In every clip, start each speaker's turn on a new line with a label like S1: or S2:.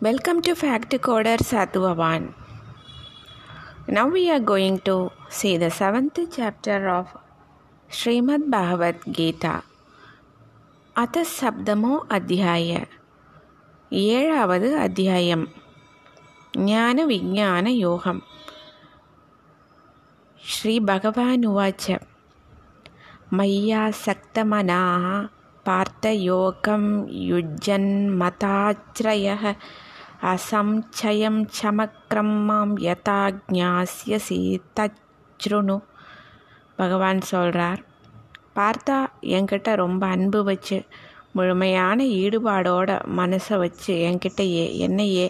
S1: Welcome to Fact Coder Sathuavan. Now we are going to see the seventh chapter of Srimad Bhagavad Gita. அத சப்தமோ அத்தியாய ஏழாவது அத்தியாயம் ஞான விஞ்ஞான யோகம் ஸ்ரீ பகவானுவாச்ச மய்யா சக்தமனா பார்த்த யோகம் யுஜன் மதாச்சிரய असंशयं चमक्रं मां यथा ज्ञास्यसि தச்ருணு பகவான் சொல்கிறார் பார்த்தா என்கிட்ட ரொம்ப அன்பு வச்சு முழுமையான ஈடுபாடோட மனசை வச்சு என்கிட்டயே என்னையே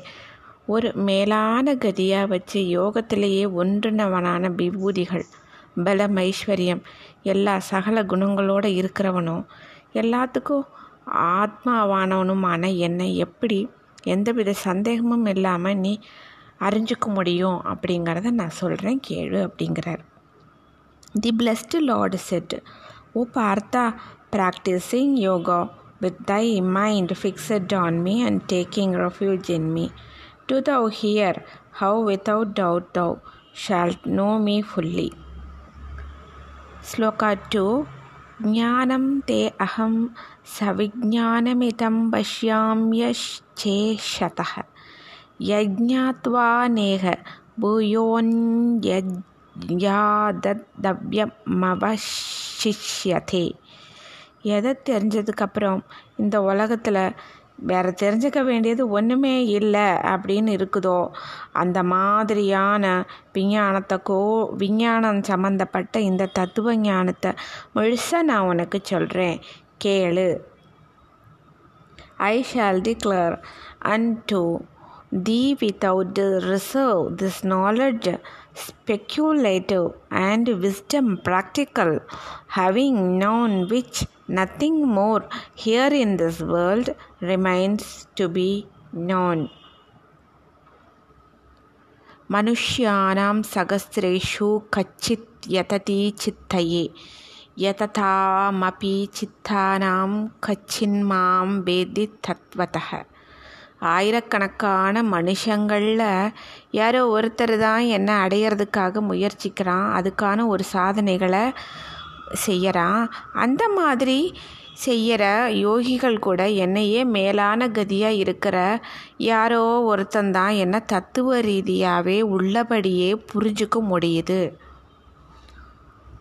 S1: ஒரு மேலான கதியாக வச்சு யோகத்திலேயே ஒன்றினவனான விபூதிகள் பலம் ஐஸ்வர்யம் எல்லா சகல குணங்களோடு இருக்கிறவனும் எல்லாத்துக்கும் ஆத்மாவானவனுமான என்னை எப்படி எந்தவித சந்தேகமும் இல்லாமல் நீ அறிஞ்சிக்க முடியும் அப்படிங்கிறத நான் சொல்கிறேன் கேளு அப்படிங்கிறார். The blessed lord said O Partha practising yoga with thy mind fixed on me and taking refuge in me to thou hear how without doubt thou shall know me fully sloka two ज्ञानं ते अहं सविज्ञानमिदं पश्याम्यश्चेषतः यज्ञात्वा नेह भूयोन्यद्यव्यमवशिष्यते எதை தெரிஞ்சதுக்கப்புறம் இந்த உலகத்தில் வேறு தெரிஞ்சுக்க வேண்டியது ஒன்றுமே இல்லை அப்படின்னு இருக்குதோ? அந்த மாதிரியான விஞ்ஞானத்தைக்கோ விஞ்ஞானம் சம்மந்தப்பட்ட இந்த தத்துவ ஞானத்தை முழுசாக நான் உனக்கு சொல்கிறேன் கேளு. I shall declare and to thee without reserve this knowledge speculative and wisdom practical having known which nothing more here in this world remains to be known मनुष्याणां सहस्रेषु कच्चित् यतति चित्तये यततामपि चित्तानां कच्चिन्मां वेदि तत्त्वतः ஆயிரக்கணக்கான மனுஷங்களில் யாரோ ஒருத்தர் தான் என்னை அடையிறதுக்காக முயற்சிக்கிறான் அதுக்கான ஒரு சாதனைகளை செய்கிறான் அந்த மாதிரி செய்கிற யோகிகள் கூட என்னையே மேலான கதியாக இருக்கிற யாரோ ஒருத்தன் தான் என்னை தத்துவ ரீதியாகவே உள்ளபடியே புரிஞ்சுக்க முடியுது.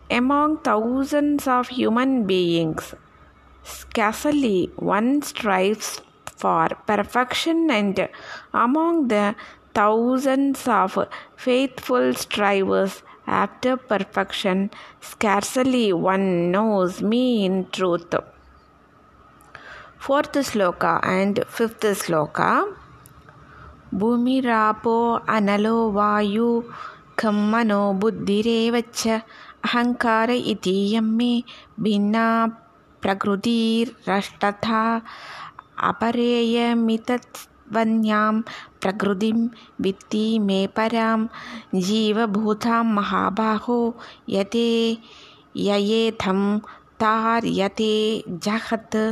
S1: Among thousands of human beings scarcely one strives for perfection and among the thousands of faithful strivers after perfection, scarcely one knows me in truth. Fourth sloka and fifth sloka Bhumi rapo analo vayu kammano buddhirevacha ahankara iti yammi bhinna prakruti rashtatha apareya mitat अपरेयमितत्वन्यां प्रकृतिं वित्ति मे परां जीवभूतां महाबाहो यते ययेथं तार्यते जगत्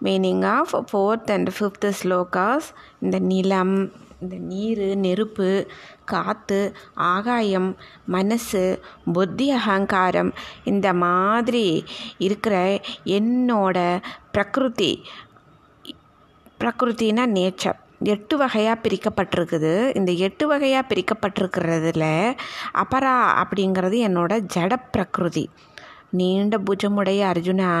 S1: meaning of fourth and fifth slokas இந்த நிலம் இந்த நீர் நெருப்பு காற்று ஆகாயம் மனசு புத்தி அகங்காரம் இந்த மாதிரி இருக்கிற என்னோட பிரகிருதி பிரகிருத்தினா நேச்சர். எட்டு வகையாக பிரிக்கப்பட்டிருக்குது. இந்த எட்டு வகையாக பிரிக்கப்பட்டிருக்கிறதுல அபரா அப்படிங்கிறது என்னோட ஜட பிரகிருதி. நீண்ட புஜமுடைய அர்ஜுனா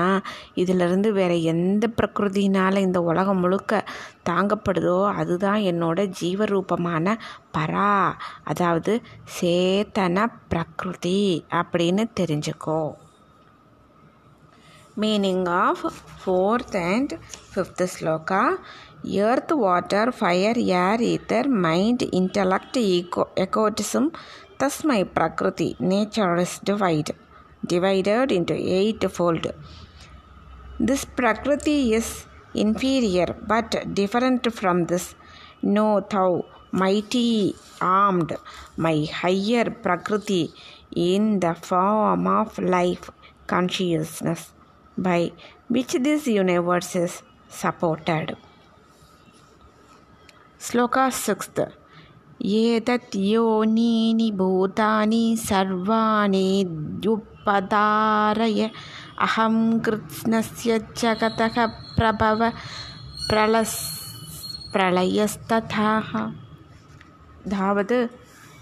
S1: இதிலிருந்து வேறு எந்த பிரகிருதினால் இந்த உலகம் முழுக்க தாங்கப்படுதோ அதுதான் என்னோட ஜீவரூபமான பரா. அதாவது சேத்தன பிரகிருதி அப்படின்னு தெரிஞ்சுக்கோ. meaning of fourth and fifth sloka. Earth water fire air ether mind intellect eco egotism thus my prakriti nature is divided divided into eightfold. This prakriti is inferior but different from this. No thou mighty armed my higher prakriti in the form of life consciousness. By which this universe is supported. Sloka sixth ஏதத் யோனீனி பூதானி சர்வாணி துப்பதாரய அகம் கிருத்ஸ்னஸ்ய ஜகதக பிரபவ பிரளஸ் பிரளயஸ்ததாக அதாவது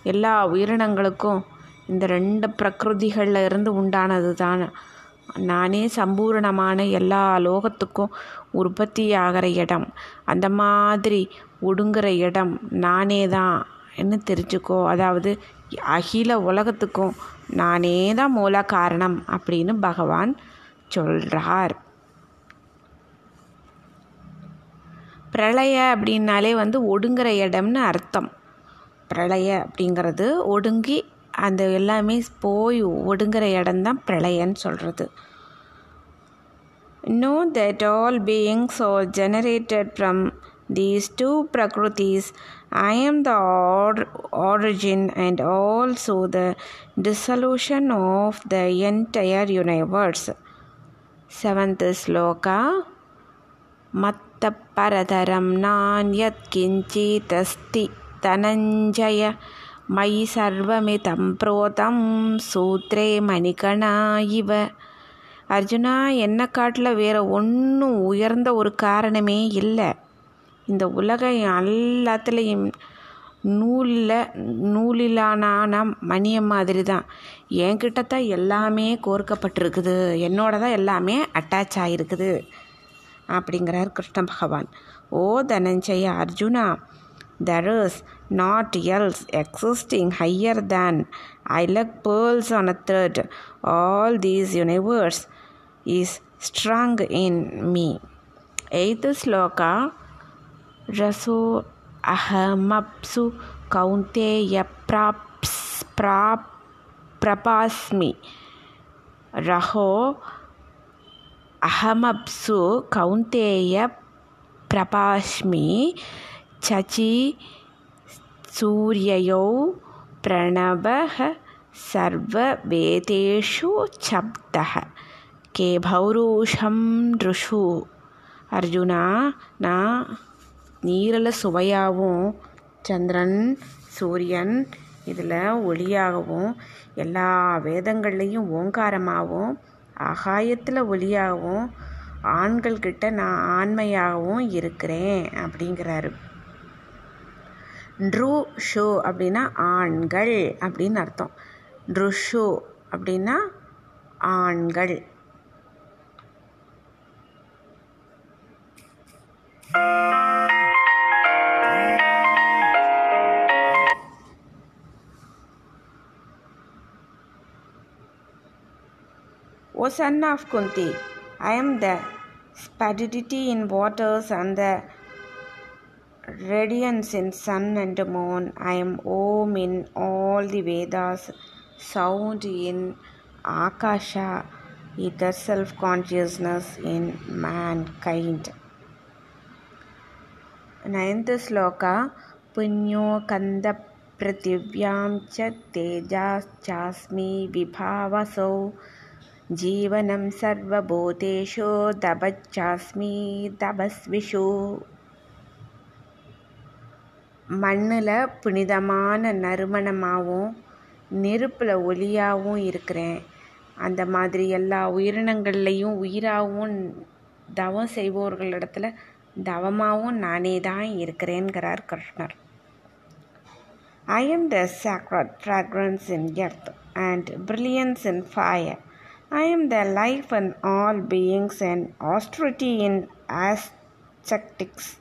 S1: எல்லா உயிரினங்களுக்கும் இந்த ரெண்டு பிரகிருதிகளில் இருந்து உண்டானது தான் நானே சம்பூரணமான எல்லா லோகத்துக்கும் உற்பத்தி ஆகிற இடம். அந்த மாதிரி ஒடுங்குற இடம் நானே தான் என்ன தெரிஞ்சுக்கோ. அதாவது அகில உலகத்துக்கும் நானே தான் மூல காரணம் அப்படின்னு பகவான் சொல்கிறார் பிரளய அப்படின்னாலே வந்து ஒடுங்குற இடம்னு அர்த்தம். பிரளய அப்படிங்கிறது ஒடுங்கி அந்த எல்லாமே போய் ஒடுங்குற இடம்தான் பிரளயன்னு சொல்கிறது know that all beings are generated from these two prakritis I am the origin and also the dissolution of the entire universe seventh sloka மத்த பரதரம் நான் யத் கிஞ்சித் அஸ்தி தனஞ்சய मयि सर्वमिदं प्रोतं சூத்ரே மணிகணா இவ அர்ஜுனா என்னை காட்டில் வேறு ஒன்றும் உயர்ந்த ஒரு காரணமே இல்லை இந்த உலகம் எல்லாத்துலேயும் நூலில் நூலிலான மணிய மாதிரி தான் என்கிட்ட தான் எல்லாமே கோர்க்கப்பட்டிருக்குது என்னோட தான் எல்லாமே அட்டாச் ஆகிருக்குது அப்படிங்கிறார் கிருஷ்ண பகவான் ஓ Dhananjaya Arjuna There is not else existing higher than I like pearls on a thread. All these universe is strung in me. Eighth sloka Raso ahamapsu kaunteya praps prap prapasmi raho ahamapsu kaunteya prapasmi Sasi சூரியயோ Pranava சர்வவேதேஷு சப்தக K பௌரூஷம் ருஷு. Arjuna நான் நீரில் சுவையாகவும் சந்திரன் சூரியன் இதில் ஒளியாகவும் எல்லா வேதங்கள்லேயும் ஓங்காரமாகவும் ஆகாயத்தில் ஒளியாகவும் ஆண்கள்கிட்ட நான் ஆண்மையாகவும் இருக்கிறேன் அப்படிங்கிறாரு. ன்ரு ஷோ அப்படின்னா ஆண்கள் அப்படின்னு அர்த்தம் ன்ருஷு அப்படின்னா ஆண்கள் O son of Kunti, I am the spadidity in waters and the radiance in sun and moon. I am Om in all the Vedas, sound in Akasha, ether self consciousness in mankind. Ninth sloka Punyo Kanda Prithivyam Cha Tejas Chasmi Vibhavasau जीवनं chasmi तपश्चास्मि तपस्विषु மண்ணில் புனிதமான நறுமணமாகவும் நெருப்பில் ஒளியாகவும் இருக்கிறேன் அந்த மாதிரி எல்லா உயிரினங்கள்லேயும் உயிராகவும் தவம் செய்பவர்களிடத்துல தவமாகவும் நானே தான் இருக்கிறேன்கிறார் கிருஷ்ணர் I am the sacred fragrance in earth and brilliance in fire I am the life and all beings and austerity in ascetics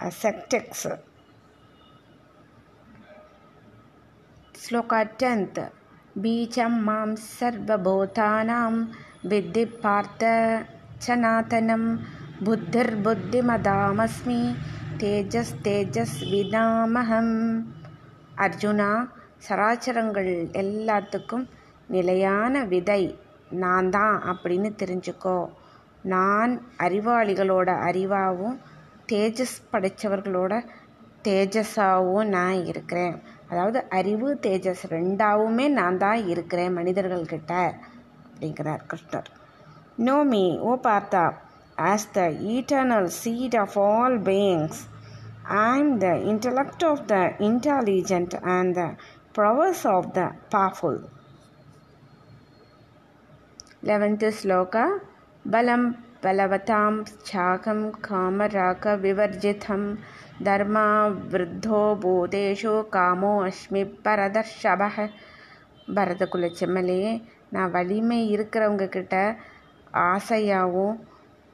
S1: ascetics shloka tenth बीजं मां सर्वभूतानां विद्धि पार्थ सनातनं बुद्धिर्बुद्धिमदामस्मि தேஜஸ்தேஜஸ்வினாமகம் அர்ஜுனா சராச்சரங்கள் எல்லாத்துக்கும் நிலையான விதை நான் தான் அப்படின்னு தெரிஞ்சுக்கோ நான் அறிவாளிகளோட அறிவாகவும் தேஜஸ் படைத்தவர்களோட தேஜஸாகவும் நான் இருக்கிறேன் அதாவது அறிவு தேஜஸ் ரெண்டாவுமே நான் தான் இருக்கிறேன் மனிதர்கள்கிட்ட அப்படிங்கிறார் கிருஷ்ணர் know me O Partha as the eternal seed of all beings I am the intellect of the intelligent and the prowess of the powerful. 11th sloka பலம் பலவதாம் சாகம் Kamaraka விவர்ஜிதம் ధర్మావృద్ధో காமோ కామోస్మి పరదర్శభ பரதகுல செம்மலே நான் வலிமை இருக்கிறவங்கக்கிட்ட ஆசையாகவும்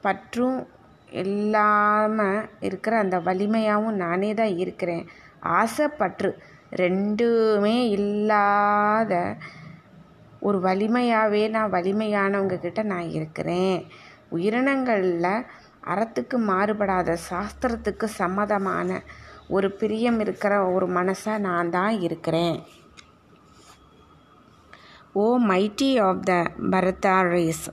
S1: பற்றும் இல்லாமல் இருக்கிற அந்த வலிமையாகவும் நானே தான் இருக்கிறேன். ஆசை பற்று ரெண்டுமே இல்லாத ஒரு வலிமையாகவே நான் வலிமையானவங்கக்கிட்ட நான் இருக்கிறேன். உயிரினங்களில் அறத்துக்கு மாறுபடாத சாஸ்திரத்துக்கு சம்மதமான ஒரு பிரியம் இருக்கிற ஒரு மனசாக நான் தான் இருக்கிறேன் ஓ mighty of the Bharata race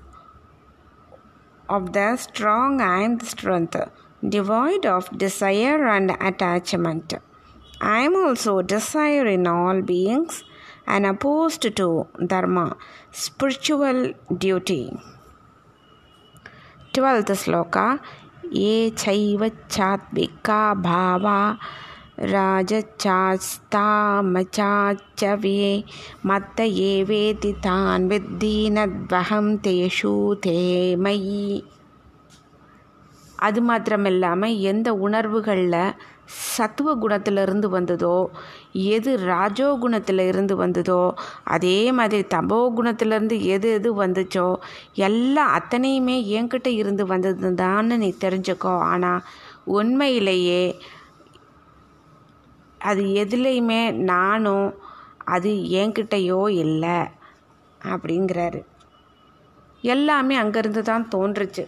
S1: of the strong I'm strength devoid of desire and attachment I am also desire in all beings and opposed to dharma, spiritual duty. Twelfth sloka ఏ చైవ చాత్వికా భావా రాజచాస్తామచాచవే మత్త ఏవేతి తాన్ విద్దీనద్వహం తేషు తేమయి அது மாத்திரம் இல்லாமல் எந்த உணர்வுகளில் சத்துவ குணத்திலிருந்து வந்ததோ எது ராஜோ குணத்தில் இருந்து வந்ததோ அதே மாதிரி தபோ குணத்திலேருந்து எது எது வந்துச்சோ எல்லாம் அத்தனையுமே என்கிட்ட இருந்து வந்தது தான் நீ தெரிஞ்சுக்கோ. ஆனால் உண்மையிலேயே அது எதுலேயுமே நானும் அது என்கிட்டயோ இல்லை அப்படிங்கிறாரு. எல்லாமே அங்கேருந்து தான் தோன்றுச்சு.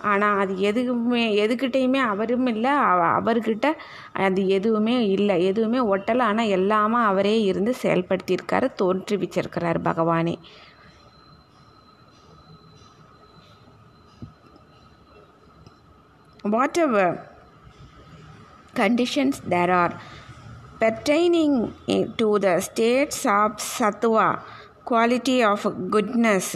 S1: ஆனால் அது எதுவுமே எதுக்கிட்டேயுமே அவரும் இல்லை. அவர்கிட்ட அது எதுவுமே இல்லை. எதுவுமே ஒட்டலை. ஆனால் எல்லாமே அவரே இருந்து செயல்படுத்தியிருக்காரு தோற்றுவிச்சிருக்கிறார் பகவானே. Whatever conditions there are pertaining to the states of sattva, quality of goodness,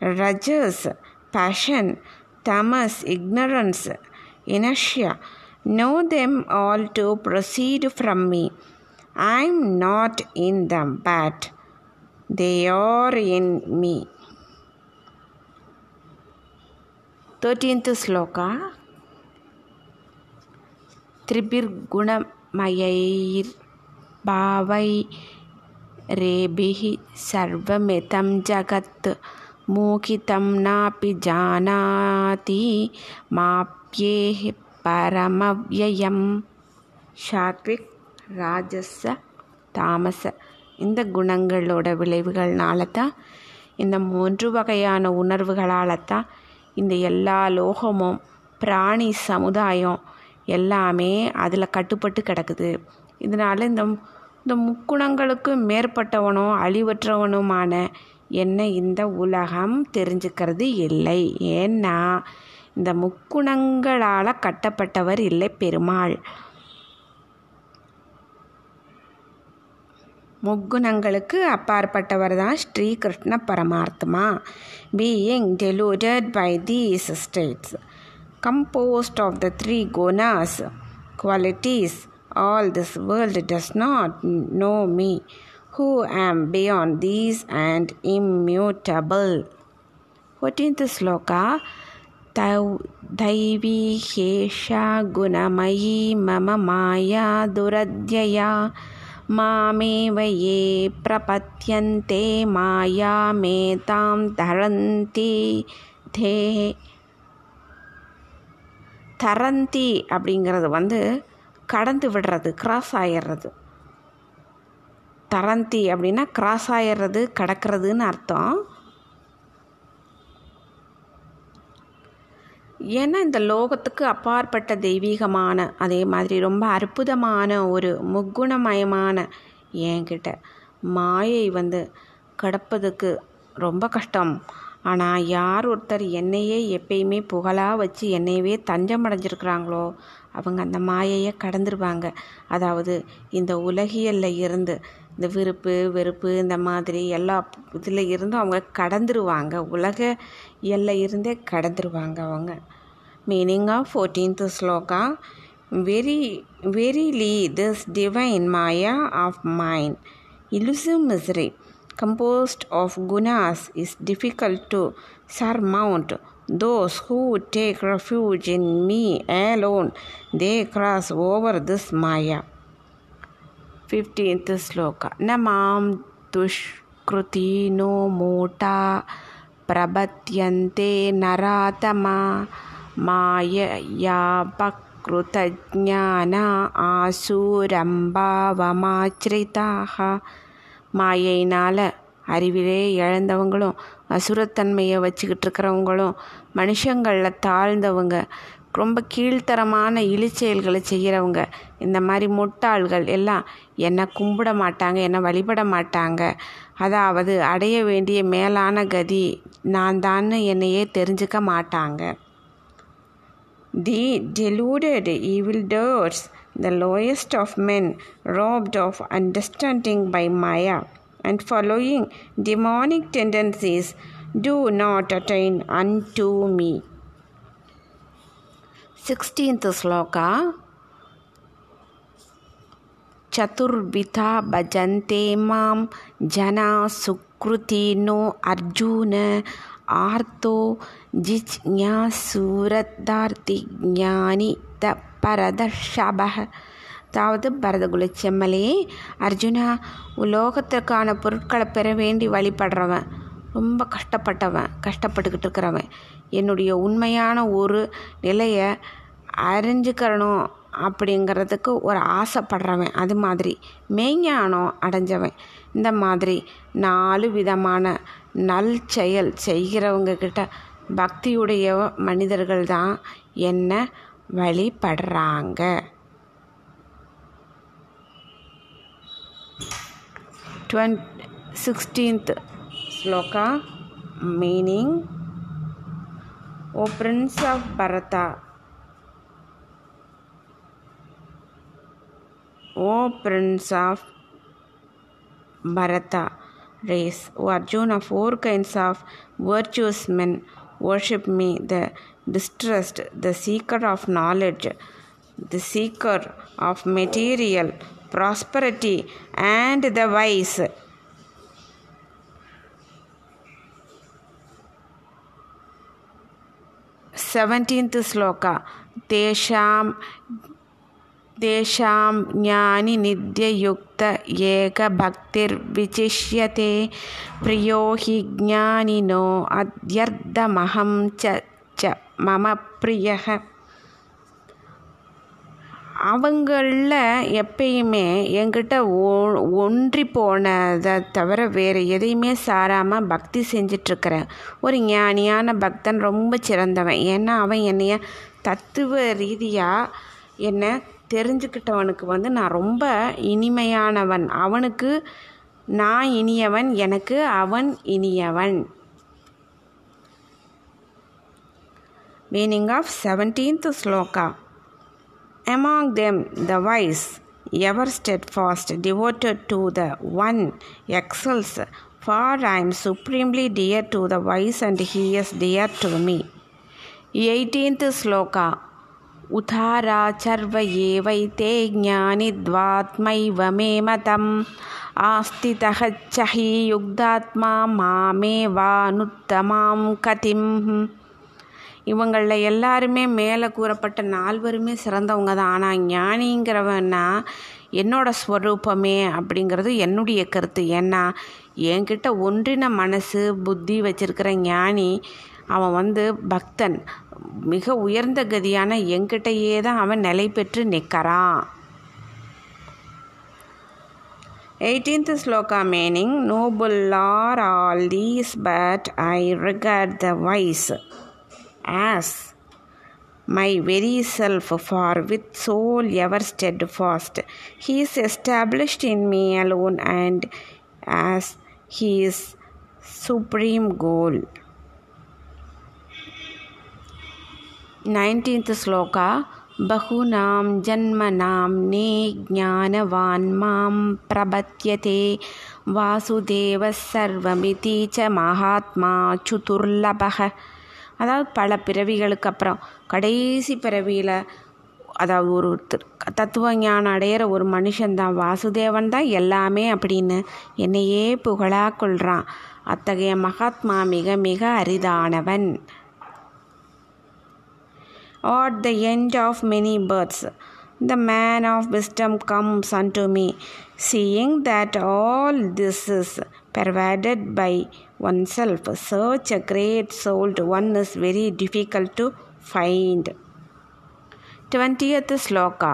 S1: rajas, passion, tamas, ignorance, inertia. Know them all to proceed from me. I am not in them, but they are in me. 13th sloka त्रिभिर्गुणमयैर्भावै रेभिः सर्वमितं जगत् मोहितं नापि जानाति माप्येः பரமவ்யயம் சாத்விக் ராஜஸ தாமச இந்த குணங்களோட விளைவுகள்னால தான் இந்த மூன்று வகையான உணர்வுகளால் தான் இந்த எல்லா லோகமும் பிராணி சமுதாயம் எல்லாமே அதில் கட்டுப்பட்டு கிடக்குது இதனால் இந்த இந்த முக்குணங்களுக்கு மேற்பட்டவனும் அழிவற்றவனுமான என்ன இந்த உலகம் தெரிஞ்சுக்கிறது இல்லை. ஏன்னா இந்த முக்குணங்களால் கட்டப்பட்டவர் இல்லை பெருமாள். முக்குணங்களுக்கு அப்பாற்பட்டவர் தான் Shri Krishna Paramatma being deluded by these states composed of the three gunas, qualities, all this world does not know me, who am beyond these and immutable. 14th sloka दैवी ह्येषा गुणमयी मम माया दुरध्यया मामेव ये प्रपद्यन्ते मायामेतां धरन्ति ते தரந்தி அப்படிங்கிறது வந்து கடந்து விடுறது கிராஸ் ஆயிடுறது தரந்தி அப்படின்னா கிராஸ் ஆயிடுறது கடக்கிறதுன்னு அர்த்தம். ஏன்னா இந்த லோகத்துக்கு அப்பாற்பட்ட தெய்வீகமான அதே மாதிரி ரொம்ப அற்புதமான ஒரு முக்குணமயமான என்கிட்ட மாயை வந்து கடப்பதுக்கு ரொம்ப கஷ்டம். ஆனால் யார் ஒருத்தர் என்னையே எப்பயுமே புகழாக வச்சு என்னையவே தஞ்சம் அடைஞ்சிருக்கிறாங்களோ அவங்க அந்த மாயையை கடந்துருவாங்க. அதாவது இந்த உலகியலில் இருந்து இந்த விருப்பு வெறுப்பு இந்த மாதிரி எல்லா இதில் இருந்தும் அவங்க கடந்துருவாங்க உலக எல்லை இருந்தே கடந்துருவாங்க அவங்க meaning of fourteenth sloka very verily this divine maya of mind illusive misery composed of gunas is difficult to surmount. Those who take refuge in me alone, they cross over this maya 15th sloka. Namam dushkruti no mota prabhatyante naratama maya பக்ருதஜான ஆசூரம்பாவமாச்சிரிதாக மாயைனால் அறிவிலே இழந்தவங்களும் அசுரத்தன்மையை வச்சுக்கிட்டு இருக்கிறவங்களும் மனுஷங்களில் தாழ்ந்தவங்க ரொம்ப கீழ்த்தரமான இழிச்செயல்களை செய்கிறவங்க இந்த மாதிரி முட்டாள்கள் எல்லாம் என்னை கும்பிட மாட்டாங்க என்னை வழிபட மாட்டாங்க அதாவது அடைய வேண்டிய மேலான கதி நான் தான் என்னையே தெரிஞ்சுக்க மாட்டாங்க the deluded evildoers, the lowest of men, robbed of understanding by Maya and following demonic tendencies, do not attain unto me. Sixteenth sloka ಚತುರ್ಭಿತಾ ಭಜಂತೆ ಮಾಂ ಜನ ಸುಕೃತಿನೋ ಅರ್ಜುನ ಆರ್ತೋ ಜಿಜ್ಞಾಸೂರದಾರ್ತಿ ಜ್ಞಾನಿ ತ ಪರದ ஷபக அதாவது பரதகுல செம்மலையே அர்ஜுனா உலோகத்திற்கான பொருட்களை பெற வேண்டி வழிபடுறவன். ரொம்ப கஷ்டப்பட்டவன் கஷ்டப்பட்டுக்கிட்டு இருக்கிறவன் என்னுடைய உண்மையான ஒரு நிலையை அறிஞ்சுக்கிறணும் அப்படிங்கிறதுக்கு ஒரு ஆசைப்படுறவன். அது மாதிரி மெய்ஞானம் அடைஞ்சவன். இந்த மாதிரி நாலு விதமான நல் செயல் செய்கிறவங்கக்கிட்ட பக்தியுடைய மனிதர்கள் தான் என்ன வழிபடுறாங்க. Twenty sixteenth Sloka meaning O Prince of Bharata O Prince of Bharata race O Arjuna four kinds of virtuous men worship me the distressed the seeker of knowledge the seeker of material prosperity and the wise. Seventeenth sloka तेषां तेषां ज्ञानिनित्ययुक्त एकभक्तिर्विचिष्यते प्रियो हि ज्ञानिनो अद्यर्थमहं च च मम प्रियः அவங்களில் எப்பயுமே என்கிட்ட ஒ ஒன்றி போனதை தவிர வேறு எதையுமே சாராமல் பக்தி செஞ்சிட்ருக்கிறேன் ஒரு ஞானியான பக்தன் ரொம்ப சிறந்தவன். ஏன்னா அவன் என்னைய தத்துவ ரீதியாக என்னை தெரிஞ்சுக்கிட்டவனுக்கு வந்து நான் ரொம்ப இனிமையானவன். அவனுக்கு நான் இனியவன் எனக்கு அவன் இனியவன். Meaning of seventeenth sloka. Among them, the wise, ever steadfast, devoted to the One, excels, for I am supremely dear to the wise and he is dear to me. 18th Sloka. उथारा चर्व एवैते ज्ञानिद्वात्मैव मे मतम् आस्थितः च हि युग्धात्मा मामेवानुत्तमां कतिम् இவங்களில் எல்லாருமே மேலே கூறப்பட்ட நால்வருமே சிறந்தவங்க தான். ஆனால் ஞானிங்கிறவன்னா என்னோட ஸ்வரூபமே அப்படிங்கிறது என்னுடைய கருத்து. ஏன்னா என்கிட்ட ஒன்றின மனசு புத்தி வச்சிருக்கிற ஞானி அவன் வந்து பக்தன். மிக உயர்ந்த கதியான என்கிட்டயே தான் அவன் நிலை பெற்று நிற்கிறான். Eighteenth sloka meaning noble are all these but I regard the wise as my very self, for with soul ever steadfast, He is established in me alone and as His supreme goal. 19th sloka बहूनां जन्मनां ने ज्ञानवान् मां प्रबध्यते वासुदेवः सर्वमिति च महात्मा चतुर्लभः அதாவது பல பிறவிகளுக்கு அப்புறம் கடைசி பிறவியில் அதாவது ஒரு தத்துவ ஞானம் அடையிற ஒரு மனுஷன்தான் வாசுதேவன் தான் எல்லாமே அப்படின்னு என்னையே புகழா கொள்கிறான் அத்தகைய மகாத்மா மிக மிக அரிதானவன். At the end of many births the man of wisdom wisdom comes to me seeing that all this is pervaded by oneself. Such a great souled one is very difficult to find. 20th sloka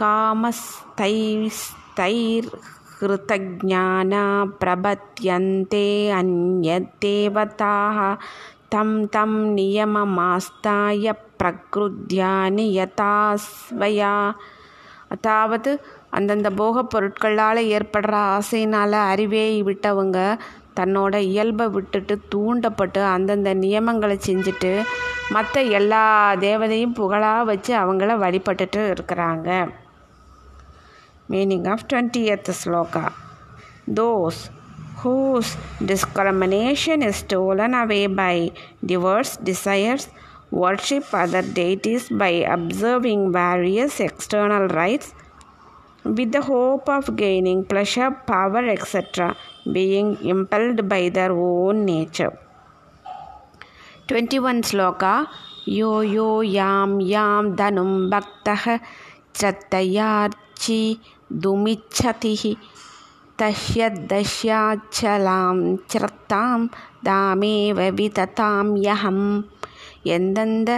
S1: कामस्तैस्तैर्हृतज्ञाना प्रपद्यन्ते अन्यदेवताः तं तं नियममास्ताय प्रकृत्या नियतास्वया அதாவது அந்தந்த போகப் பொருட்களால் ஏற்படுற ஆசையினால் அறிவே விட்டவங்க தன்னோட இயல்பை விட்டுட்டு தூண்டப்பட்டு அந்தந்த நியமங்களை செஞ்சுட்டு மற்ற எல்லா தேவதையும் புகழாக வச்சு அவங்கள வழிபட்டுட்டு இருக்கிறாங்க meaning of 20th sloka those whose discrimination is stolen away by diverse desires worship other deities by observing various external rites with the hope of gaining pleasure, power, etc., being impelled by their own nature. 21 Sloka Yo Yo Yam Yam Danum Bhaktah Chattayarchi Dumichatihi தஹ்யத்தஷ்யாச்சலாம் சிரத்தாம் தாமேவ விததாம் yam எந்தெந்த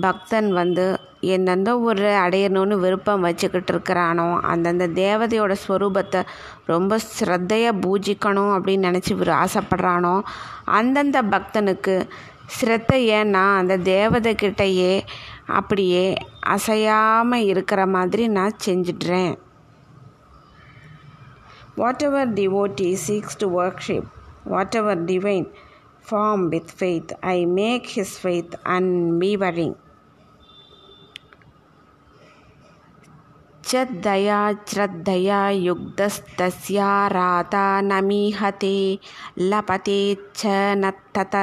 S1: பக்தன் வந்து எந்தெந்த ஒரு அடையணும்னு விருப்பம் வச்சுக்கிட்டு இருக்கிறானோ அந்தந்த தேவதையோட ஸ்வரூபத்தை ரொம்ப ஸ்ரத்தையாக பூஜிக்கணும் அப்படின்னு நினச்சி இவர் ஆசைப்படுறானோ அந்தந்த பக்தனுக்கு ஸ்ரத்தையை நான் அந்த தேவதை கிட்டேயே அப்படியே அசையாமல் இருக்கிற மாதிரி நான் செஞ்சிடுறேன் Whatever devotee seeks to worship, whatever divine form with faith, I make his faith unwavering. श्रद्धया श्रद्धया युक्तस्तस्या राता नमीहते लपते च न तत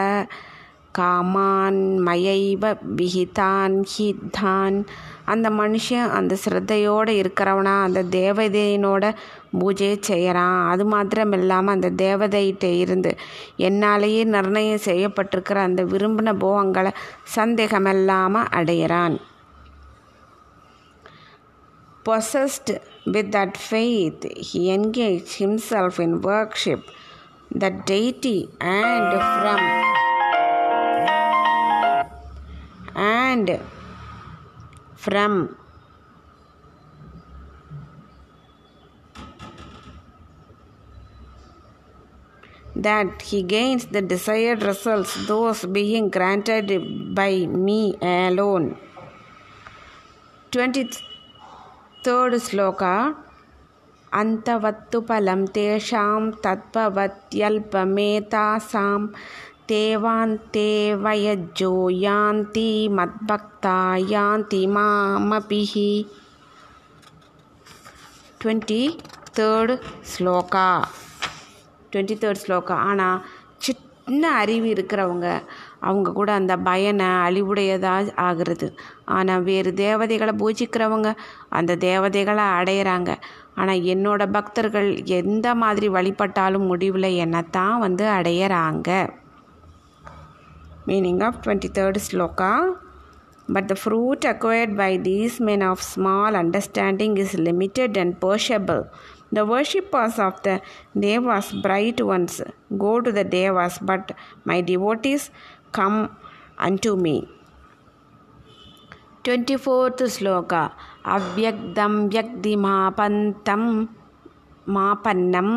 S1: காமான் மயைவ விஹிதான் ஹித்தான் அந்த மனுஷன் அந்த ஸ்ரத்தையோடு இருக்கிறவனா அந்த தேவதையினோட பூஜை செய்கிறான் அது மாத்திரம் இல்லாமல் அந்த தேவதைகிட்ட இருந்து என்னாலேயே நிர்ணயம் செய்யப்பட்டிருக்கிற அந்த விரும்பின போகங்களை சந்தேகமில்லாமல் அடையிறான் Possessed with that faith, he engaged himself in worship, the deity, and from and from that he gains the desired results, those being granted by me alone. Third sloka antavatthu palam tesham tatbhavatyalpametasam தேவாந்தே வயஜோ யாந்தி மத்பக்தா யாந்தி மாமபிஹி twenty third sloka twenty third sloka ஆனால் சின்ன அறிவு இருக்கிறவங்க அவங்க கூட அந்த பயனை அழிவுடையதாக ஆகிறது ஆனால் வேறு தேவதைகளை பூஜிக்கிறவங்க அந்த தேவதைகளை அடையிறாங்க ஆனால் என்னோட பக்தர்கள் எந்த மாதிரி வழிபட்டாலும் முடிவில் என்னத்தான் வந்து அடையிறாங்க meaning of twenty third sloka But the fruit acquired by these men of small understanding is limited and perishable. The worshippers of the Devas, bright ones, go to the Devas, but my devotees come unto me. 24th sloka అవ్యక్తం వ్యక్తి మాపంతం మాపన్నం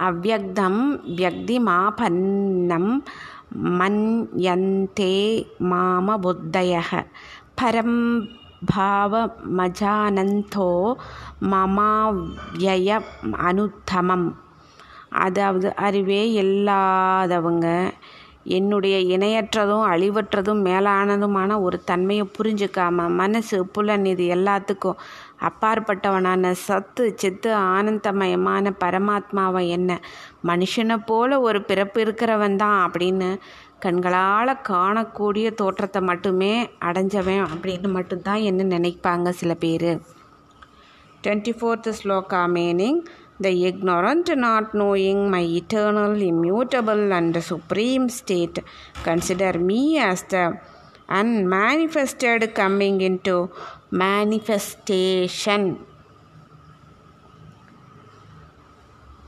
S1: అవ్యక్తం వ్యక్తి మాపన్నం మన్యంతే మామ బుద్ధయ పరం భావమజానంతో మమావ్యయ అనుத்தமம் அதாவது அறிவே இல்லாதவங்க என்னுடைய இணையற்றதும் அழிவற்றதும் மேலானதுமான ஒரு தன்மையை புரிஞ்சுக்காம மனசு புலன் இது எல்லாத்துக்கும் அப்பாற்பட்டவனான சத்து சித்து ஆனந்தமயமான பரமாத்மாவை என்ன? மனுஷனை போல ஒரு பிறப்பு இருக்கிறவன் தான் அப்படின்னு கண்களால் காணக்கூடிய தோற்றத்தை மட்டுமே அடைஞ்சவன் அப்படின்னு மட்டும்தான் என்ன நினைப்பாங்க சில பேர். Twenty fourth sloka meaning the ignorant not knowing my eternal, immutable, and supreme state, consider me as the unmanifested coming into manifestation.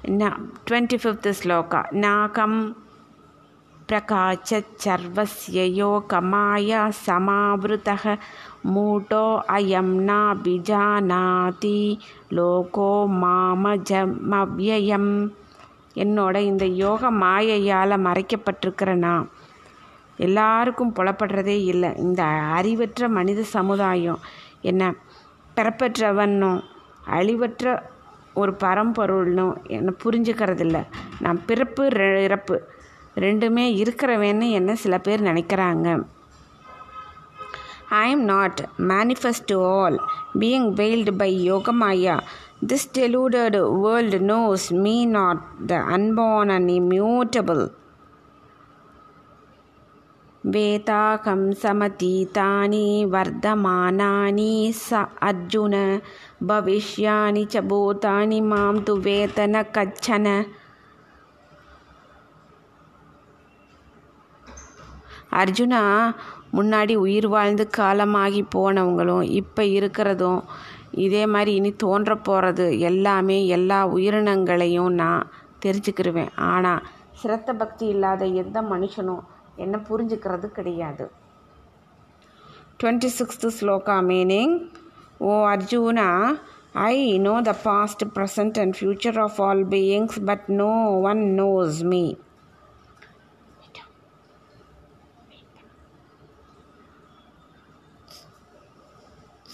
S1: Now, 25th is Loka. Nakam नाकं प्रकाशच्चर्वस्य Yogmaya समावृतः मूटो अयं नाभिजानाति லோகோ மாமஜமவ்யயம் என்னோட இந்த யோக மாயையால் மறைக்கப்பட்டிருக்கிற நான் எல்லாருக்கும் புலப்படுறதே இல்லை இந்த அறிவற்ற மனித சமுதாயம் என்ன பிறப்பற்றவனும் அழிவற்ற ஒரு பரம்பொருள்னும் என்னை புரிஞ்சுக்கிறதில்ல நான் பிறப்பு இறப்பு ரெண்டுமே இருக்கிறவன்னு என்ன சில பேர் நினைக்கிறாங்க I am not manifest to all, being veiled by Yogamaya. This deluded world knows me not, the unborn and immutable. वेताकं समतीतानि वर्धमानानि स अर्जुन भविष्यानि च भूतानि मां तु वेतन कच्छन அர்ஜுனா முன்னாடி உயிர் வாழ்ந்து காலமாகி போனவங்களும் இப்போ இருக்கிறதும் இதே மாதிரி இனி தோன்ற போகிறது எல்லாமே எல்லா உயிரினங்களையும் நான் தெரிஞ்சுக்கிருவேன். ஆனால் சிரத்த பக்தி இல்லாத எந்த மனுஷனும் என்ன புரிஞ்சுக்கிறது கிடையாது. Twenty sixth sloka meaning O Arjuna I know the past present and future of all beings but no one knows me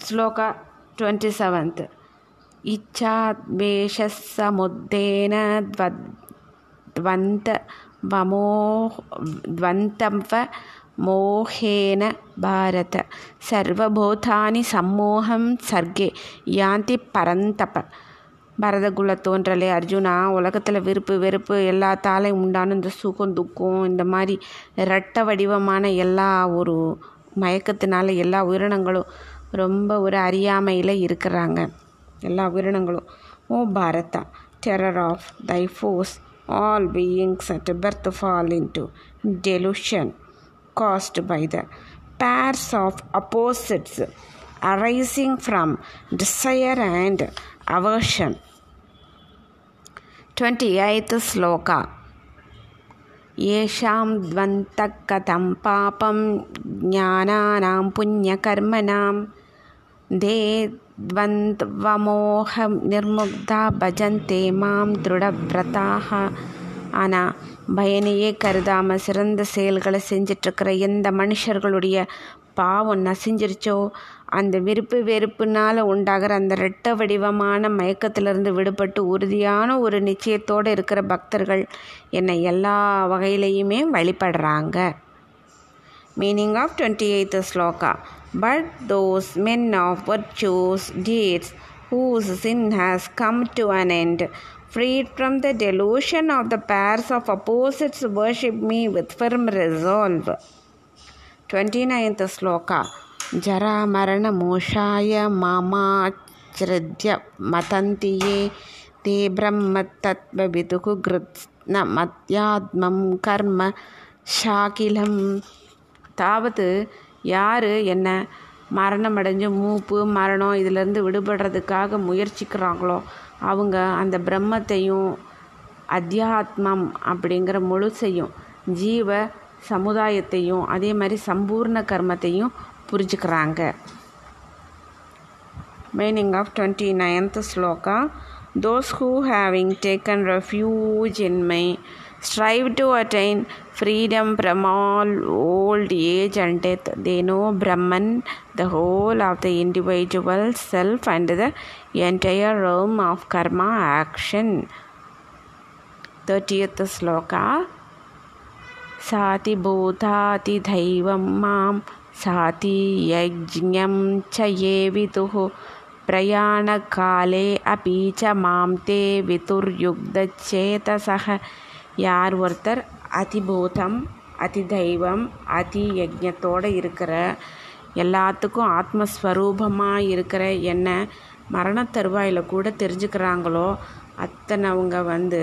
S1: श्लोक ट्वेण्टि सेवेन्त् इच्छाद्वेषसमुद्देन द्वन्द्वमो द्वन्द्व மோகேன பாரத சர்வபூதானி சம்மோகம் சர்க்கே யாந்தி பரந்தப பரதகுல தோன்றலே அர்ஜுனா உலகத்தில் விருப்பு வெறுப்பு எல்லாத்தாலையும் உண்டான இந்த சுகம் துக்கம் இந்த மாதிரி இரட்ட வடிவமான எல்லா ஒரு மயக்கத்தினால எல்லா உயிரினங்களும் ரொம்ப ஒரு அறியாமையில் இருக்கிறாங்க எல்லா உயிரினங்களும் O Bharata terror of thy force all beings at birth fall in to delusion cast by the pairs of opposites arising from desire and aversion. 28th sloka येषां द्वन्द्वः कथं पापं ज्ञानानां पुण्यकर्मणां दे द्वन्द्वमोहनिर्मुग्धा भजन्ते मां दृढव्रताः ஆனால் பயனையே கருதாமல் சிறந்த செயல்களை செஞ்சிட்ருக்கிற எந்த மனுஷர்களுடைய பாவம் நசிஞ்சிருச்சோ அந்த விருப்பு வெறுப்புனால் உண்டாகிற அந்த ரெட்ட வடிவமான மயக்கத்திலிருந்து விடுபட்டு உறுதியான ஒரு நிச்சயத்தோடு இருக்கிற பக்தர்கள் என்னை எல்லா வகையிலையுமே வழிபடுறாங்க meaning of 28th sloka. But those men of virtuous deeds whose sin has come to an end, freed from the delusion of the pairs of opposites, worship me with firm resolve. 29th sloka Jara marana moshaya mama जरामरणमोषाय मामाचृत्य मतन्ति ये ते ब्रह्मतत्त्वविदुः गृत्स्नमत्यात्मं karma शाकिलम् தாபத்து யார் என்ன? மரணம் அடைஞ்சு மூப்பு மரணம் இதிலேருந்து விடுபடுறதுக்காக முயற்சிக்கிறாங்களோ அவங்க அந்த பிரம்மத்தையும் அத்தியாத்மம் அப்படிங்கிற முழுசையும் ஜீவ சமுதாயத்தையும் அதே மாதிரி சம்பூர்ண கர்மத்தையும் புரிஞ்சுக்கிறாங்க. Meaning of twenty ninth sloka those who having taken refuge in me strive to attain freedom from all old age and death. They know Brahman, the whole of the individual self, and the entire realm of karma action. 30th sloka साति भूतातिदैवं मां साति यज्ञं च ये विदुः प्रयाणकाले अपि च मां ते वितुर्युग्धचेतसः யார் ஒருத்தர் அதிபூதம் அதி தெய்வம் அதி யஜ்ஞத்தோடு இருக்கிற எல்லாத்துக்கும் ஆத்மஸ்வரூபமாக இருக்கிற என்ன மரண தருவாயில் கூட தெரிஞ்சுக்கிறாங்களோ அத்தனவங்க வந்து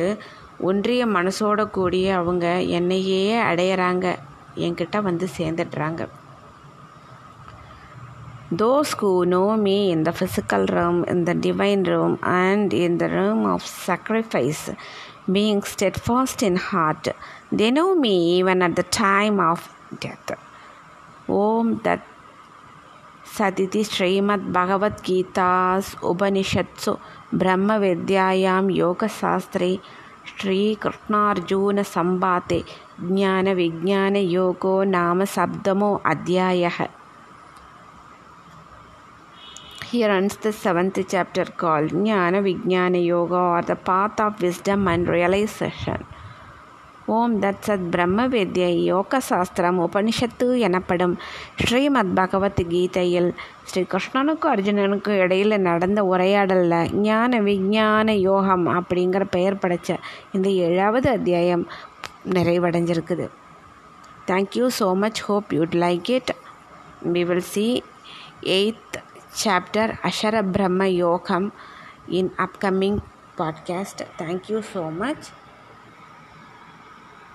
S1: ஒன்றிய மனசோட கூடிய அவங்க என்னையே அடையிறாங்க என்கிட்ட வந்து சேர்ந்துடுறாங்க. Those who know me in the realm in the divine realm and realm, and in the realm being steadfast in heart, they know me even at the time of death. Om Tat Saditi Srimad Bhagavad Gita's Upanishatsu Brahma Vidyayam Yoga Sastri Shri Krishnarjuna Sambate Jnana Vijnana Yogo Nama Sabdamo Adhyayah Here ends the seventh chapter called Jnana Vijnana Yoga or the path of wisdom and realization. ஓம் தத் சத் பிரம்ம வித்யை யோக சாஸ்திரம் உபனிஷத்து எனப்படும் ஸ்ரீமத் பகவத் கீதையில் ஸ்ரீ கிருஷ்ணனுக்கும் அர்ஜுனனுக்கும் இடையில் நடந்த உரையாடலில் ஞான விஞ்ஞான யோகம் அப்படிங்கிற பெயர் படைத்த இந்த ஏழாவது அத்தியாயம் நிறைவடைஞ்சிருக்குது. Thank you so much hope you'd like it we will see eighth chapter Ashara Brahma Yogam in upcoming podcast. Thank you so much.